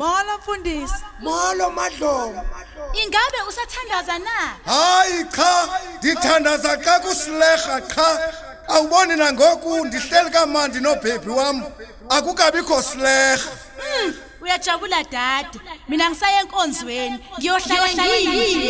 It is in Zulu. Molo mfundisi. Molo madlomo. Ingabe usathandaza na? Hayi cha, ngithandaza xa kusileha cha. Awuboni nangoku ndihleli kamandi nobhebhi wam. Akukabikho sileha. Hmm, uyajabula dade. Mina ngisaye enkonzweni. Ngiyohlala ngiyiyo.